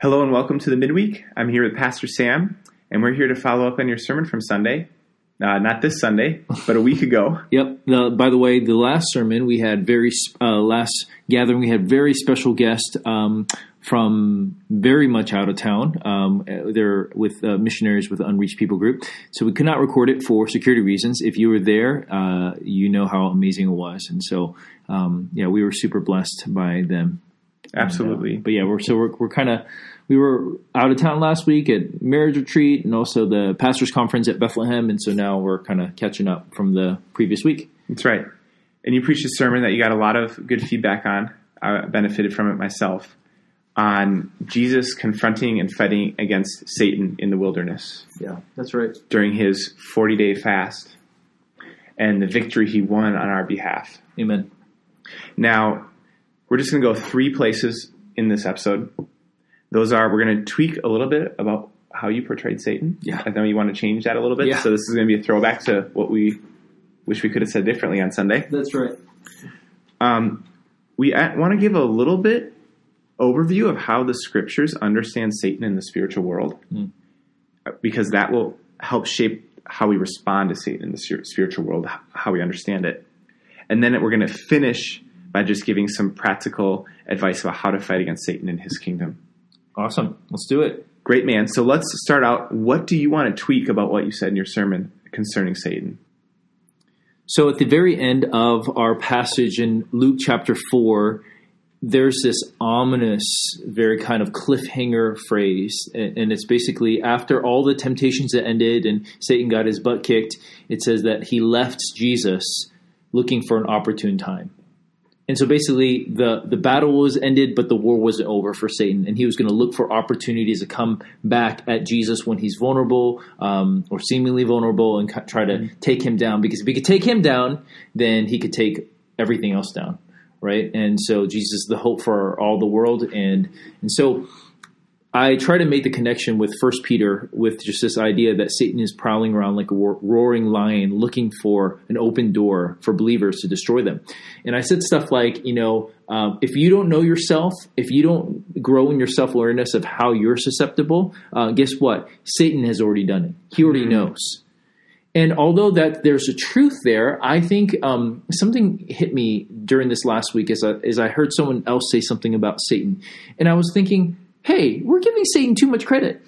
Hello and welcome to the midweek. I'm here with Pastor Sam, and we're here to follow up on your sermon from Sunday. Uh, not this Sunday, but a week ago. Yep. Uh, by the way, the last sermon we had very uh, last gathering we had very special guest um, from very much out of town. Um, they're with uh, missionaries with Unreached People Group, so we could not record it for security reasons. If you were there, uh, you know how amazing it was, and so um, yeah, we were super blessed by them. Absolutely. And, uh, but yeah, we're so we're, we're kind of we were out of town last week at marriage retreat and also the pastors conference at Bethlehem, and so now we're kind of catching up from the previous week. That's right. And you preached a sermon that you got a lot of good feedback on. I benefited from it myself on Jesus confronting and fighting against Satan in the wilderness. Yeah, that's right. During his 40 day fast and the victory he won on our behalf. Amen. Now, we're just going to go three places in this episode. Those are we're going to tweak a little bit about how you portrayed Satan. Yeah. I know you want to change that a little bit. Yeah. So this is going to be a throwback to what we wish we could have said differently on Sunday. That's right. Um, we want to give a little bit overview of how the scriptures understand Satan in the spiritual world, Mm. because that will help shape how we respond to Satan in the spiritual world, how we understand it. And then we're going to finish by just giving some practical advice about how to fight against Satan and his kingdom. Awesome. Let's do it. Great, man. So let's start out. What do you want to tweak about what you said in your sermon concerning Satan? So at the very end of our passage in Luke chapter 4, there's this ominous, very kind of cliffhanger phrase. And and it's basically after all the temptations that ended and Satan got his butt kicked, it says that he left Jesus looking for an opportune time. And so basically, the, the battle was ended, but the war wasn't over for Satan. And he was going to look for opportunities to come back at Jesus when he's vulnerable um, or seemingly vulnerable and try to take him down. Because if he could take him down, then he could take everything else down, right? And so Jesus is the hope for all the world. And, and so I try to make the connection with First Peter with just this idea that Satan is prowling around like a roaring lion, looking for an open door for believers to destroy them. And I said stuff like, you know, um, if you don't know yourself, if you don't grow in your self awareness of how you're susceptible, uh, guess what? Satan has already done it. He already knows. And although that there's a truth there, I think um, something hit me during this last week as I, as I heard someone else say something about Satan, and I was thinking, hey, we're giving Satan too much credit.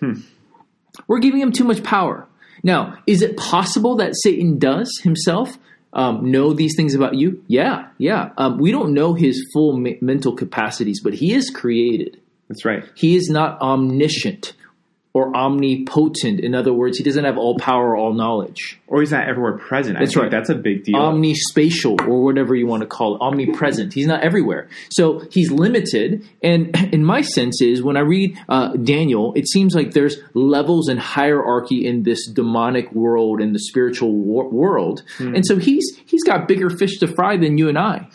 We're giving him too much power. Now, is it possible that Satan does himself um, know these things about you? Yeah, yeah. Um, we don't know his full me- mental capacities, but he is created. That's right. He is not omniscient or omnipotent. In other words, he doesn't have all power or all knowledge. Or he's not everywhere present. I That's right. That's a big deal. Omnispatial or whatever you want to call it, omnipresent. He's not everywhere. So he's limited. And in my sense is when I read uh, Daniel, it seems like there's levels and hierarchy in this demonic world and the spiritual wor- world. And so he's he's got bigger fish to fry than you and I.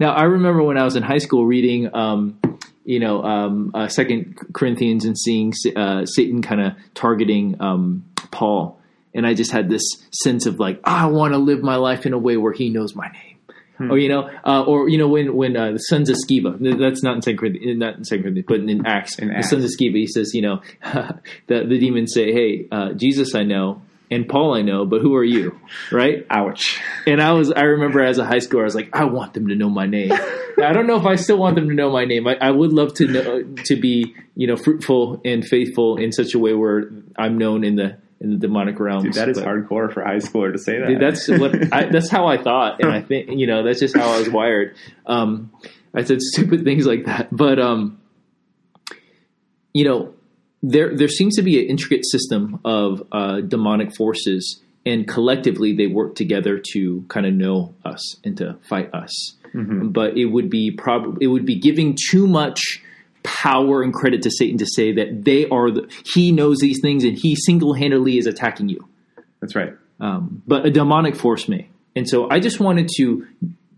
Now I remember when I was in high school reading. Um, you know, um, uh, Second Corinthians and seeing uh, Satan kind of targeting um, Paul, and I just had this sense of like, I want to live my life in a way where he knows my name. Or you know, uh, or you know, when when uh, the sons of Sceva, that's not in Second Corinthians, not in Second Corinthians, but in Acts, In the Acts. sons of Sceva, he says, you know, the the demons say, "Hey, uh, Jesus, I know, and Paul, I know, but who are you?" Right? Ouch. And I was, I remember as a high schooler, I was like, I want them to know my name. I don't know if I still want them to know my name. I, I would love to know, to be, you know, fruitful and faithful in such a way where I'm known in the in the demonic realms. Dude, that is But- hardcore for a high schooler to say that. Dude, that's what I, that's how I thought, and I think you know that's just how I was wired. Um, I said stupid things like that, but um, you know, there there seems to be an intricate system of uh, demonic forces, and collectively they work together to kind of know us and to fight us. But it would be prob- it would be giving too much power and credit to Satan to say that they are the, he knows these things and he single handedly is attacking you That's right. um, but a demonic force may. And so I just wanted to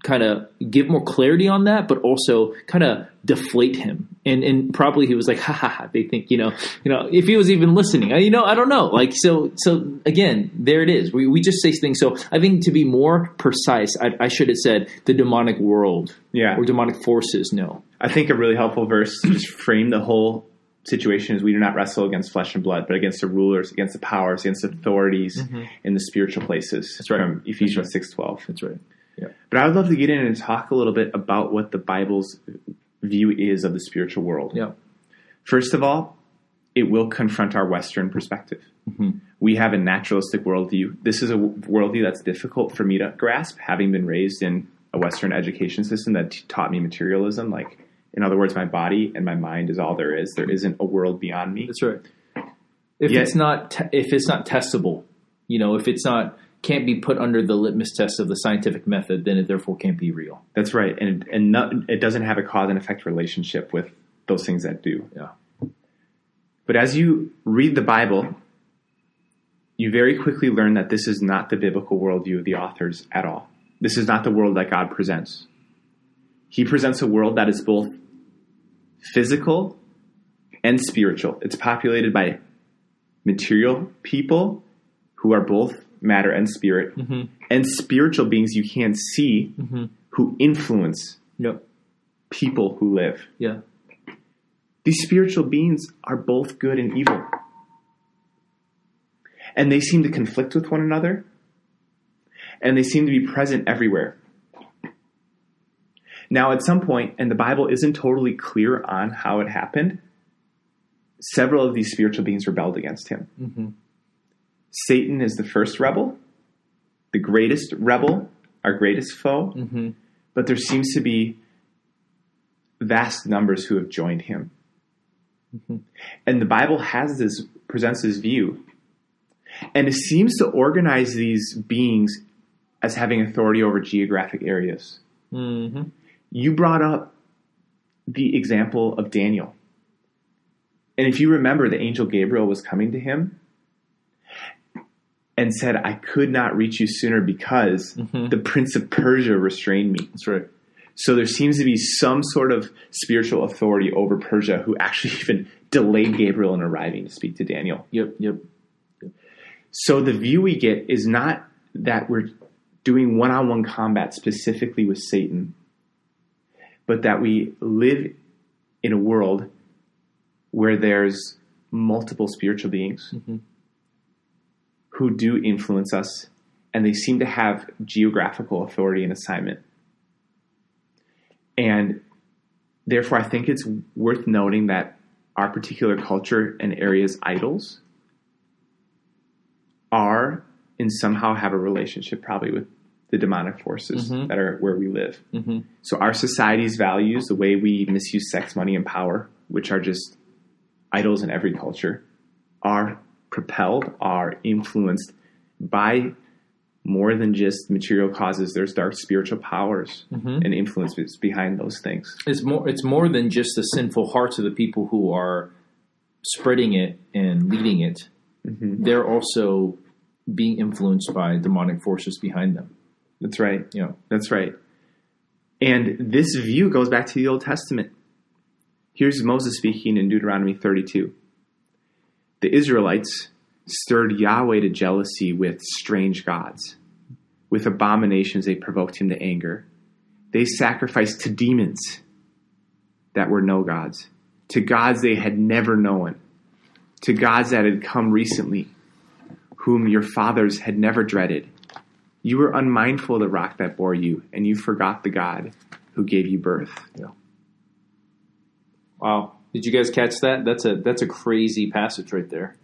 kind of give more clarity on that, but also kind of deflate him. And and probably he was like, ha ha ha. They think you know, you know, if he was even listening, I- you know, I don't know. Like so, so again, there it is. We we just say things. So I think to be more precise, I, I should have said the demonic world, Yeah. or demonic forces. No, I think a really helpful verse to just frame the whole situation is we do not wrestle against flesh and blood, but against the rulers, against the powers, against authorities in the spiritual places. Mm-hmm. That's right. From Ephesians six twelve. That's right. Yeah. But I would love to get in and talk a little bit about what the Bible's view is of the spiritual world. Yeah. First of all, it will confront our Western perspective. Mm-hmm. We have a naturalistic worldview. This is a worldview that's difficult for me to grasp, having been raised in a Western education system that t- taught me materialism. Like, in other words, my body and my mind is all there is. There isn't a world beyond me. That's right. If Yeah. it's not te- if it's not testable, you know, if it's not can't be put under the litmus test of the scientific method, then it therefore can't be real. That's right, and and not, it doesn't have a cause and effect relationship with those things that do. Yeah. But as you read the Bible, you very quickly learn that this is not the biblical worldview of the authors at all. This is not the world that God presents. He presents a world that is both physical and spiritual. It's populated by material people who are both matter and spirit, mm-hmm. and spiritual beings you can't see mm-hmm. who influence Yep. people who live. Yeah. These spiritual beings are both good and evil. And they seem to conflict with one another. And they seem to be present everywhere. Now, at some point, and the Bible isn't totally clear on how it happened, several of these spiritual beings rebelled against him. Mm-hmm. Satan is the first rebel, the greatest rebel, our greatest foe, but there seems to be vast numbers who have joined him. And the Bible has this presents this view, and it seems to organize these beings as having authority over geographic areas. Mm-hmm. You brought up the example of Daniel. And if you remember, the angel Gabriel was coming to him and said, I could not reach you sooner because mm-hmm. the prince of Persia restrained me. That's right. So there seems to be some sort of spiritual authority over Persia who actually even delayed Gabriel in arriving to speak to Daniel. Yep. Yep. So the view we get is not that we're doing one on one combat specifically with Satan, but that we live in a world where there's multiple spiritual beings mm-hmm. Who do influence us and they seem to have geographical authority and assignment. And therefore, I think it's worth noting that our particular culture and areas idols are and somehow have a relationship probably with the demonic forces Mhm. that are where we live. Mm-hmm. So our society's values, the way we misuse sex, money, and power, which are just idols in every culture, are propelled, are influenced by more than just material causes. There's dark spiritual powers mm-hmm. and influences behind those things. It's more. It's more than just the sinful hearts of the people who are spreading it and leading it. Mm-hmm. They're also being influenced by demonic forces behind them. That's right. Know. That's right. And this view goes back to the Old Testament. Here's Moses speaking in Deuteronomy 32. The Israelites stirred Yahweh to jealousy with strange gods. With abominations, they provoked him to anger. They sacrificed to demons that were no gods, to gods they had never known, to gods that had come recently, whom your fathers had never dreaded. You were unmindful of the rock that bore you, and you forgot the God who gave you birth. Wow. Did you guys catch that? That's a that's a crazy passage right there.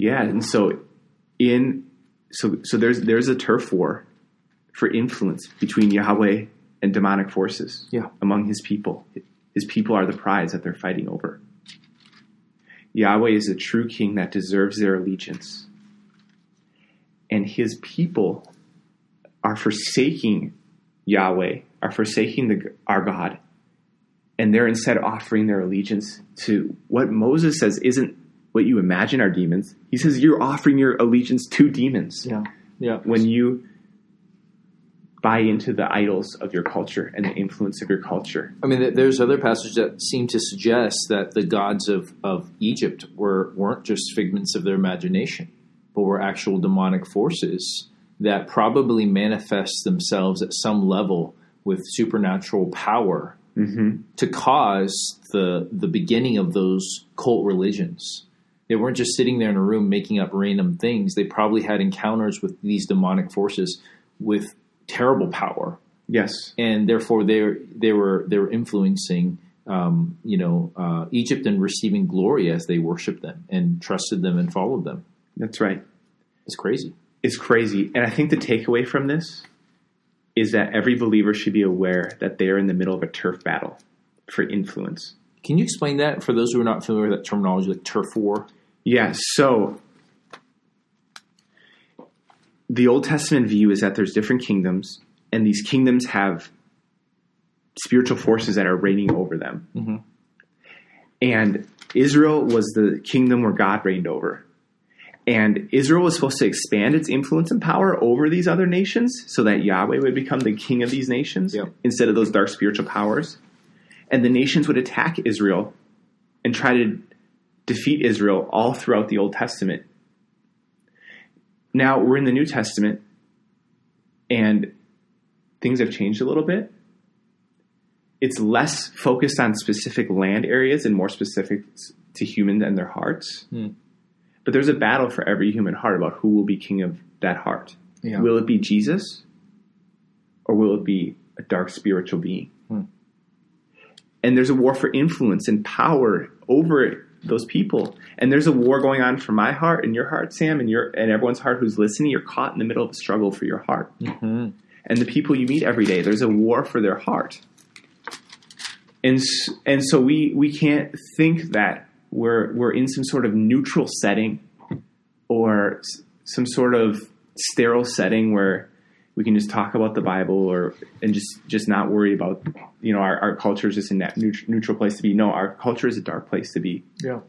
Yeah, and so in so so there's there's a turf war for influence between Yahweh and demonic forces Yeah. among his people. His people are the prize that they're fighting over. Yahweh is a true king that deserves their allegiance. And his people are forsaking Yahweh, are forsaking the, our God, and they're instead offering their allegiance to what Moses says isn't what you imagine are demons. He says you're offering your allegiance to demons Yeah. Yeah. when you buy into the idols of your culture and the influence of your culture. I mean, there's other passages that seem to suggest that the gods of, of Egypt were weren't just figments of their imagination, but were actual demonic forces that probably manifest themselves at some level with supernatural power Mm-hmm. to cause the the beginning of those cult religions. They weren't just sitting there in a room making up random things. They probably had encounters with these demonic forces with terrible power, Yes. and therefore they were they were they were influencing um, you know uh, Egypt and receiving glory as they worshipped them and trusted them and followed them. That's right. It's crazy. It's crazy. And I think the takeaway from this is that every believer should be aware that they are in the middle of a turf battle for influence. Can you explain that for those who are not familiar with that terminology, like turf war? Yeah, so the Old Testament view is that there's different kingdoms, and these kingdoms have spiritual forces that are reigning over them. Mhm. And Israel was the kingdom where God reigned over. And Israel was supposed to expand its influence and power over these other nations so that Yahweh would become the king of these nations Yep. instead of those dark spiritual powers. And the nations would attack Israel and try to defeat Israel all throughout the Old Testament. Now we're in the New Testament and things have changed a little bit. It's less focused on specific land areas and more specific to humans and their hearts. Hmm. But there's a battle for every human heart about who will be king of that heart. Yeah. Will it be Jesus or will it be a dark spiritual being? Hmm. And there's a war for influence and power over those people. And there's a war going on for my heart and your heart, Sam, and your and everyone's heart who's listening. You're caught in the middle of a struggle for your heart. hmm And the people you meet every day, there's a war for their heart. And and so we we can't think that we're we're in some sort of neutral setting or some sort of sterile setting where we can just talk about the Bible or and just just not worry about you know our, our culture is just a net neutral place to be. No, our culture is a dark place to be. Yeah.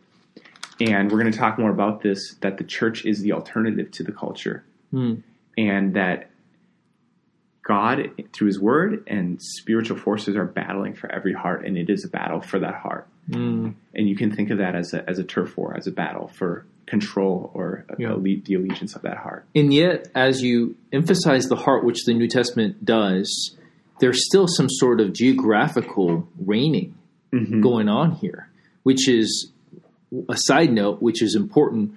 And we're going to talk more about this that the church is the alternative to the culture Hmm. and that God, through His Word and spiritual forces, are battling for every heart, and it is a battle for that heart. Mm. And you can think of that as a as a turf war, as a battle for control or a- Yeah. alle- the allegiance of that heart. And yet, as you emphasize the heart, which the New Testament does, there's still some sort of geographical reigning Mhm. going on here, which is a side note, which is important.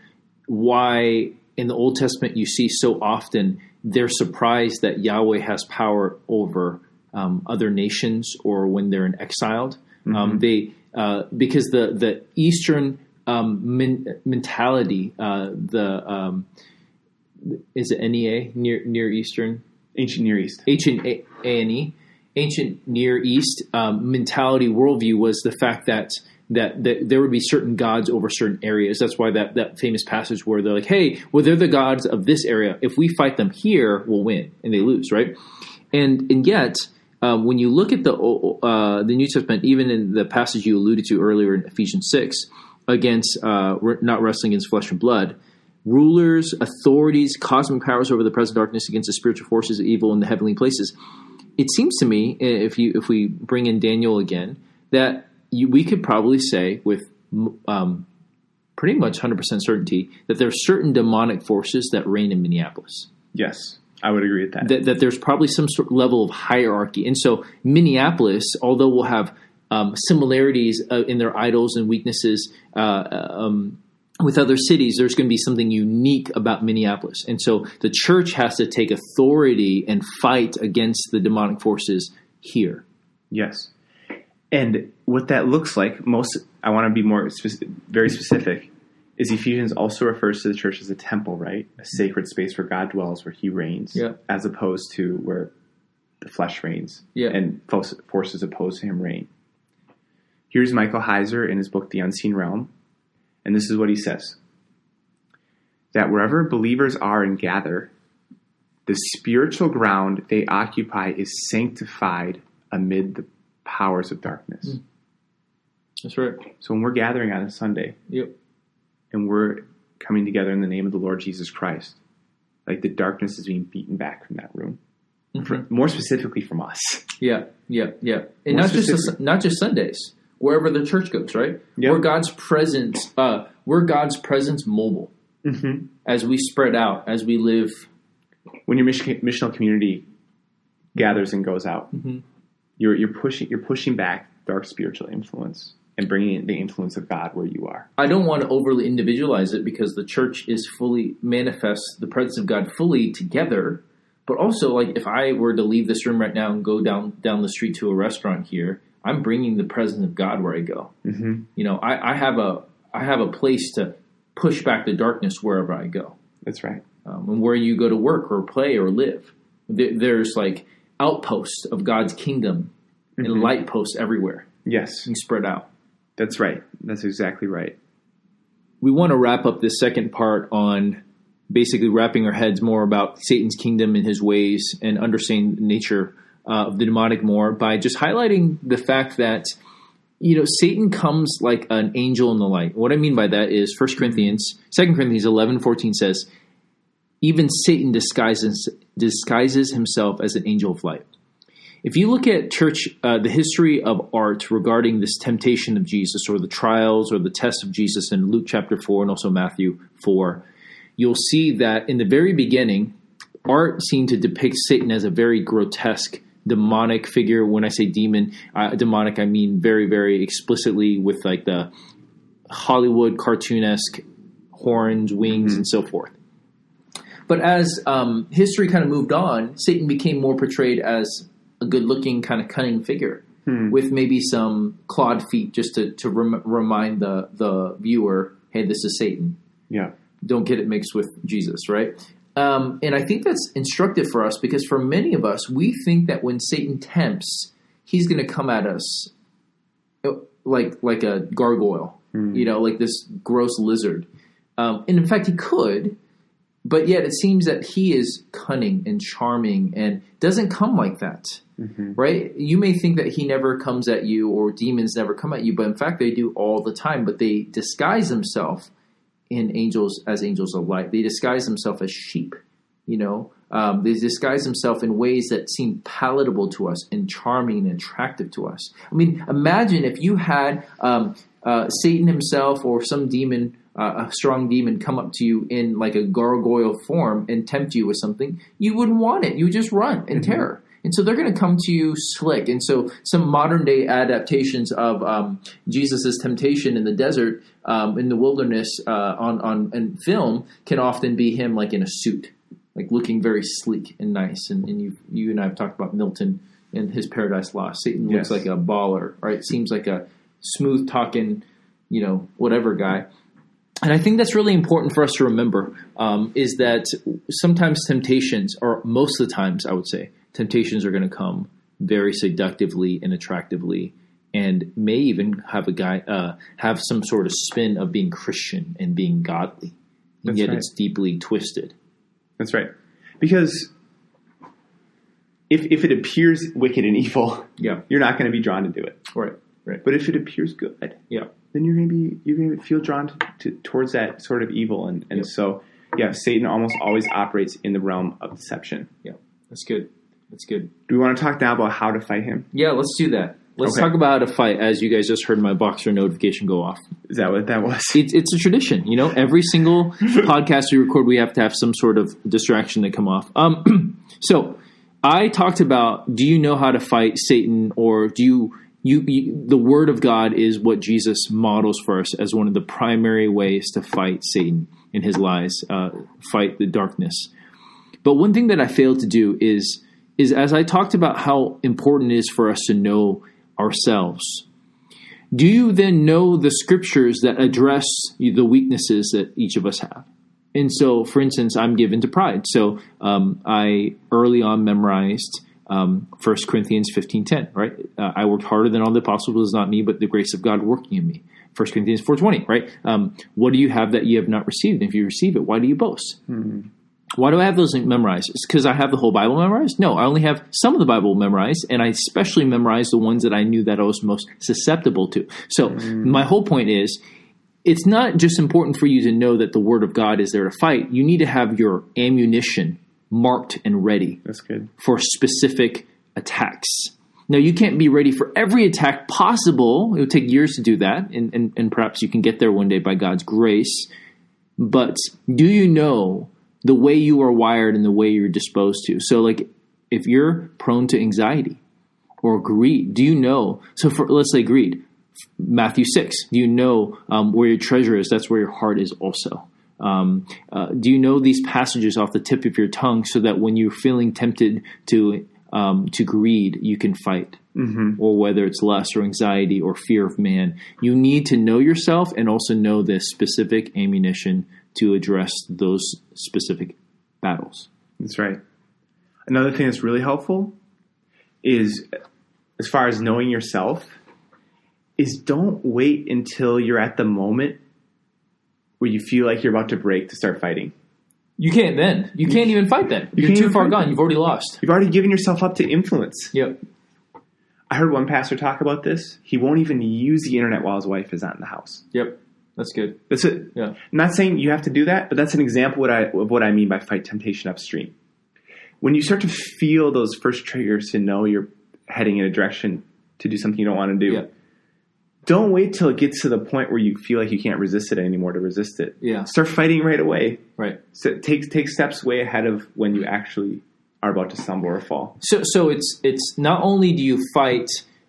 Why in the Old Testament you see so often they're surprised that Yahweh has power over um, other nations or when they're in exiled. Um, they uh, because the the Eastern um, men- mentality, uh, the um, is it NEA near Near Eastern Ancient Near East. ancient A and E, ancient Near East um, mentality worldview was the fact that, that that there would be certain gods over certain areas. That's why that that famous passage where they're like, "Hey, well, they're the gods of this area. If we fight them here, we'll win," and they lose, right? And and yet. Um, when you look at the uh, the New Testament, even in the passage you alluded to earlier in Ephesians six, against uh, not wrestling against flesh and blood, rulers, authorities, cosmic powers over the present darkness against the spiritual forces of evil in the heavenly places. It seems to me, if you if we bring in Daniel again, that you, we could probably say with um, pretty much hundred percent certainty that there are certain demonic forces that reign in Minneapolis. Yes, I would agree with that. That, that there's probably some sort of level of hierarchy, and so Minneapolis, although we'll have um, similarities uh, in their idols and weaknesses. Uh, um, with other cities, there's going to be something unique about Minneapolis. And so the church has to take authority and fight against the demonic forces here. Yes. And what that looks like, most, I want to be more very specific, is Ephesians also refers to the church as a temple, right? A sacred space where God dwells, where he reigns, Yeah. as opposed to where the flesh reigns Yeah. and forces opposed to him reign. Here's Michael Heiser in his book, The Unseen Realm, and this is what he says that wherever believers are and gather, the spiritual ground they occupy is sanctified amid the powers of darkness. Mm. That's right. So when we're gathering on a Sunday Yep. and we're coming together in the name of the Lord Jesus Christ, like the darkness is being beaten back from that room. For- more specifically from us. Yeah, yeah, yeah, and More not just not just Sundays. Wherever the church goes, right? Yep. We're God's presence. Uh, we're God's presence mobile Mm-hmm. as we spread out, as we live. When your mission, missional community gathers and goes out, Mhm. you're you're pushing you're pushing back dark spiritual influence and bringing in the influence of God where you are. I don't want to overly individualize it because the church is fully manifests the presence of God fully together. But also, like if I were to leave this room right now and go down down the street to a restaurant here, I'm bringing the presence of God where I go. Mm-hmm. You know, I, I have a I have a place to push back the darkness wherever I go, That's right. um, and where you go to work or play or live. There, there's like outposts of God's kingdom and Mhm. light posts everywhere, Yes, and spread out. that's right. That's exactly right. we want to wrap up this second part on basically wrapping our heads more about Satan's kingdom and his ways and understanding nature uh, of the demonic more by just highlighting the fact that you know Satan comes like an angel in the light. What I mean by that is 1 Corinthians 2 Corinthians 11 14 says even Satan disguises disguises himself as an angel of light. If you look at church, uh, the history of art regarding this temptation of Jesus, or the trials, or the test of Jesus in Luke chapter four and also Matthew four, you'll see that in the very beginning, art seemed to depict Satan as a very grotesque, demonic figure. When I say demon, uh, demonic, I mean very, very explicitly with like the Hollywood cartoonesque horns, wings, and so forth. But as um, history kind of moved on, Satan became more portrayed as a good-looking, kind of cunning figure with maybe some clawed feet, just to to rem- remind the the viewer, "Hey, this is Satan. Yeah. Don't get it mixed with Jesus." Right? Um, and I think that's instructive for us because for many of us, we think that when Satan tempts, he's going to come at us uh, like like a gargoyle, you know, like this gross lizard. Um, and in fact, he could, but yet it seems that he is cunning and charming and doesn't come like that. Right? You may think that he never comes at you or demons never come at you, but in fact they do all the time. But they disguise themselves in angels as angels of light. They disguise themselves as sheep. You know, um, they disguise themselves in ways that seem palatable to us and charming and attractive to us. I mean, imagine if you had um, uh, Satan himself or some demon, uh, a strong demon, come up to you in like a gargoyle form and tempt you with something. You wouldn't want it. You would just run in terror. And so they're going to come to you slick. And so some modern day adaptations of um, Jesus' temptation in the desert, um, in the wilderness, uh, on on in film can often be him like in a suit, like looking very sleek and nice. And, and you you and I have talked about Milton and his Paradise Lost. Satan looks like a baller, right? Seems like a smooth talking, you know, whatever guy. And I think that's really important for us to remember um, is that sometimes temptations, or most of the times, I would say, temptations are going to come very seductively and attractively, and may even have a guy uh, have some sort of spin of being Christian and being godly, and That's yet right. it's deeply twisted. That's right. Because if if it appears wicked and evil, Yeah, you're not going to be drawn to do it. right, right. But if it appears good, Yeah, then you're going to be you're to feel drawn to, to, towards that sort of evil, and and Yep. so yeah, Satan almost always operates in the realm of deception. yeah. That's good. That's good. Do we want to talk now about how to fight him? Yeah, let's do that. Let's Okay. talk about a fight. As you guys just heard my boxer notification go off. Is that what that was? it's it's a tradition, you know. Every single podcast we record, we have to have some sort of distraction to come off. Um, so I talked about: Do you know how to fight Satan, or do you, you? You the Word of God is what Jesus models for us as one of the primary ways to fight Satan and his lies, uh, fight the darkness. But one thing that I failed to do is is as I talked about how important it is for us to know ourselves do you then know the scriptures that address the weaknesses that each of us have? And so, for instance, I'm given to pride. So um, I early on memorized um, 1 Corinthians 15.10, right? Uh, I worked harder than all the apostles. It was not me, but the grace of God working in me. 1 Corinthians 4.20, right? Um, what do you have that you have not received? And if you receive it, why do you boast? Why do I have those memorized? It's because I have the whole Bible memorized? No, I only have some of the Bible memorized, and I especially memorized the ones that I knew that I was most susceptible to. So my whole point is, it's not just important for you to know that the Word of God is there to fight. You need to have your ammunition marked and ready That's good. for specific attacks. Now, you can't be ready for every attack possible. It would take years to do that, and, and, and perhaps you can get there one day by God's grace. But do you know the way you are wired and the way you're disposed to? So, like, if you're prone to anxiety, or greed? Do you know? So for let's say greed, Matthew six. Do you know um, where your treasure is? That's where your heart is also. Um, uh, do you know these passages off the tip of your tongue so that when you're feeling tempted to um, to greed, you can fight? Mm-hmm. Or whether it's lust or anxiety or fear of man, you need to know yourself and also know this specific ammunition to address those specific battles. That's right. Another thing that's really helpful is, as far as knowing yourself, is don't wait until you're at the moment where you feel like you're about to break to start fighting. You can't then. You can't even fight then. You You're too far gone. You've already lost. You've already given yourself up to influence. Yep. I heard one pastor talk about this. He won't even use the internet while his wife is not in the house. Yep. That's good. That's it. Yeah. I'm not saying you have to do that, but that's an example what I, of what I mean by fight temptation upstream. When you start to feel those first triggers to know you're heading in a direction to do something you don't want to do, Yeah. Don't wait till it gets to the point where you feel like you can't resist it anymore to resist it. Yeah. Start fighting right away. Right. So take take steps way ahead of when you actually are about to stumble or fall. So so it's it's not only do you fight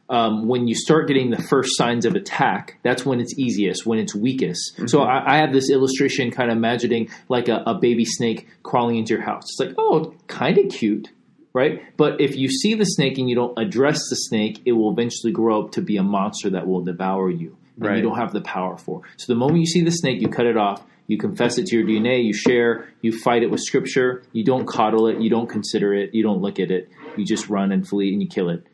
um, when you start getting the first signs of attack, that's when it's easiest, when it's weakest. So I, I have this illustration kind of imagining like a, a baby snake crawling into your house. It's like, oh, kind of cute, right? But if you see the snake and you don't address the snake, it will eventually grow up to be a monster that will devour you. And Right. you don't have the power for. So the moment you see the snake, you cut it off. You confess it to your DNA. You share. You fight it with scripture. You don't coddle it. You don't consider it. You don't look at it. You just run and flee and you kill it.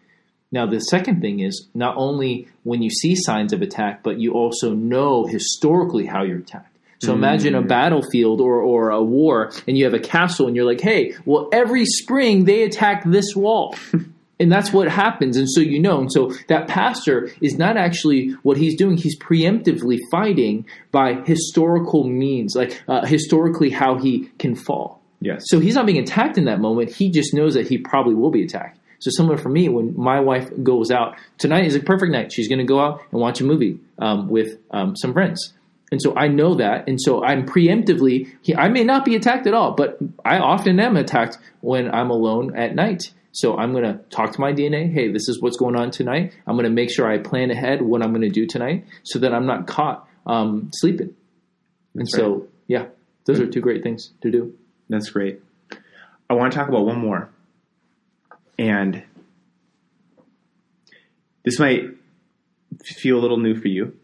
Now, the second thing is not only when you see signs of attack, but you also know historically how you're attacked. So imagine a battlefield or, or a war, and you have a castle, and you're like, hey, well, every spring they attack this wall. and that's what happens. And so you know. And so that pastor is not actually what he's doing, he's preemptively fighting by historical means, like uh, historically how he can fall. Yes. So he's not being attacked in that moment. He just knows that he probably will be attacked. So similar for me, when my wife goes out tonight is a perfect night. She's going to go out and watch a movie um, with um, some friends, and so I know that, and so I'm preemptively. I may not be attacked at all, but I often am attacked when I'm alone at night. So I'm going to talk to my DNA. Hey, this is what's going on tonight. I'm going to make sure I plan ahead what I'm going to do tonight, so that I'm not caught um, sleeping. And so, yeah, those are two great things to do. That's great. I want to talk about one more. And this might feel a little new for you,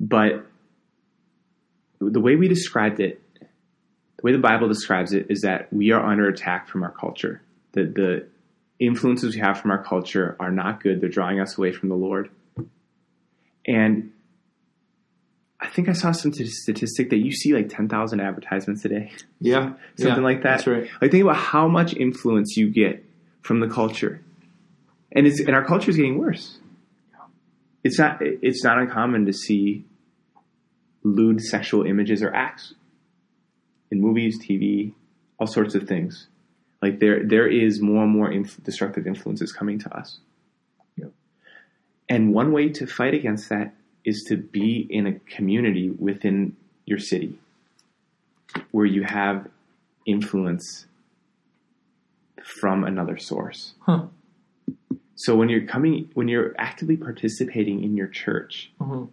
but the way we described it, the way the Bible describes it, is that we are under attack from our culture. The, the influences we have from our culture are not good, they're drawing us away from the Lord. And I think I saw some t- statistic that you see like 10,000 advertisements a day Yeah, something like that. That's right. Like think about how much influence you get from the culture, and it's and our culture is getting worse. It's not it's not uncommon to see lewd sexual images or acts in movies, TV, all sorts of things. Like there there is more and more inf- destructive influences coming to us. Yep. And one way to fight against that is to be in a community within your city where you have influence from another source. Huh. So when you're coming, when you're actively participating in your church, Mhm.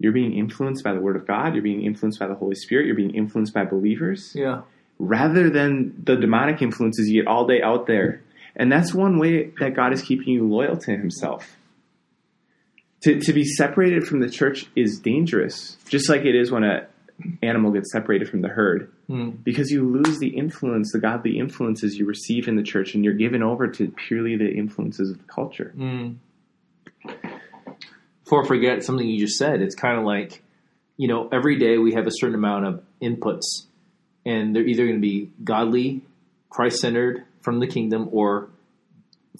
You're being influenced by the Word of God. You're being influenced by the Holy Spirit. You're being influenced by believers, Yeah. rather than the demonic influences you get all day out there. And that's one way that God is keeping you loyal to Himself. To to be separated from the church is dangerous, just like it is when a animal gets separated from the herd Hmm. because you lose the influence, the godly influences you receive in the church, and you're given over to purely the influences of the culture. Mm. Before I forget something you just said, it's kind of like, you know, every day we have a certain amount of inputs, and they're either going to be godly, Christ centered from the kingdom, or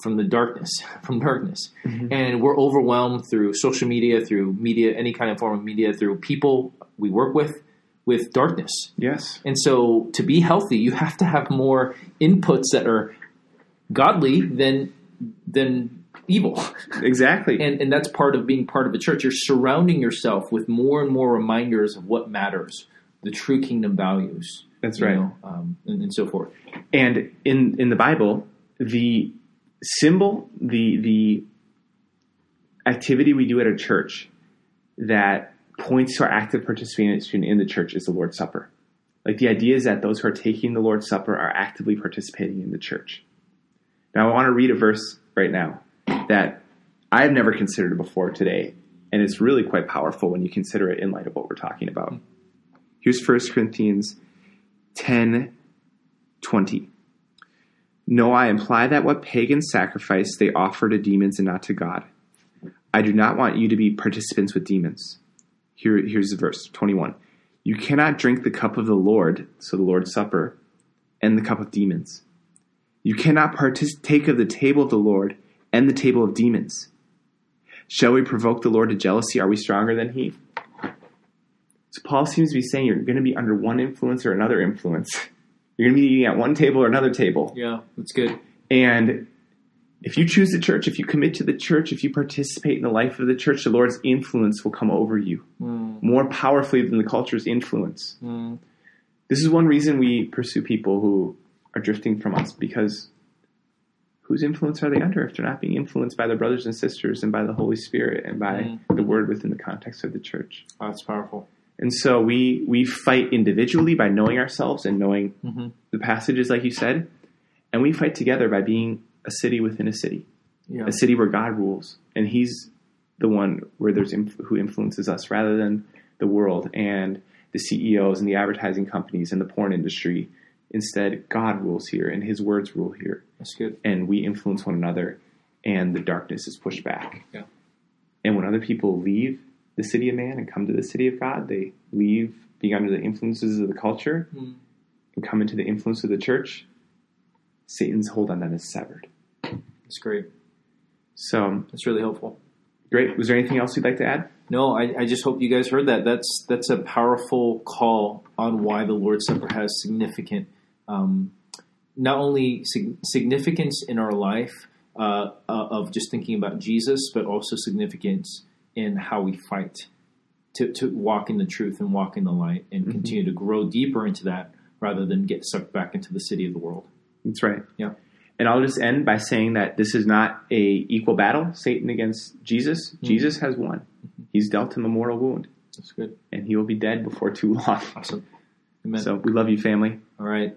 from the darkness, from darkness. Mm-hmm. And we're overwhelmed through social media, through media, any kind of form of media, through people we work with, with darkness. Yes. And so to be healthy, you have to have more inputs that are godly than than evil. Exactly. And and that's part of being part of a church. You're surrounding yourself with more and more reminders of what matters, the true kingdom values. That's right. know, um, and, and so forth. And in in the Bible, the symbol, the the activity we do at a church that points to our active participation in the church is the Lord's Supper. Like the idea is that those who are taking the Lord's Supper are actively participating in the church. Now I want to read a verse right now that I have never considered before today, and it's really quite powerful when you consider it in light of what we're talking about. Here's 1 Corinthians 10 20. No, I imply that what pagans sacrifice they offer to demons and not to God. I do not want you to be participants with demons. Here, here's the verse 21. You cannot drink the cup of the Lord, so the Lord's Supper, and the cup of demons. You cannot partake of the table of the Lord and the table of demons. Shall we provoke the Lord to jealousy? Are we stronger than He? So Paul seems to be saying you're going to be under one influence or another influence. You're going to be eating at one table or another table. Yeah, that's good. And if you choose the church, if you commit to the church, if you participate in the life of the church, the Lord's influence will come over you Mm, more powerfully than the culture's influence. mm, This is one reason we pursue people who are drifting from us because whose influence are they under if they're not being influenced by their brothers and sisters and by the Holy Spirit and by Mm. the Word within the context of the church? wow, that's powerful. And so we we fight individually by knowing ourselves and knowing hmm the passages, like you said, and we fight together by being a city within a city, Yeah, a city where God rules, and He's the one where there's inf- who influences us, rather than the world and the CEOs and the advertising companies and the porn industry. Instead, God rules here, and His words rule here, that's good. and we influence one another, and the darkness is pushed back. Yeah. And when other people leave the city of man and come to the city of God, they leave being under the influences of the culture Mm. and come into the influence of the church, Satan's hold on them is severed. That's great. So That's really helpful. great. Was there anything else you'd like to add? No, I, I just hope you guys heard that. That's that's a powerful call on why the Lord's Supper has significant, um, not only sig- significance in our life uh, uh, of just thinking about Jesus, but also significance in how we fight to, to walk in the truth and walk in the light and Mhm. continue to grow deeper into that rather than get sucked back into the city of the world. That's right. Yeah. And I'll just end by saying that this is not a equal battle, Satan against Jesus. Jesus has won. He's dealt him a mortal wound, That's good. and he will be dead before too long. Awesome. Amen. So we love you, family. All right.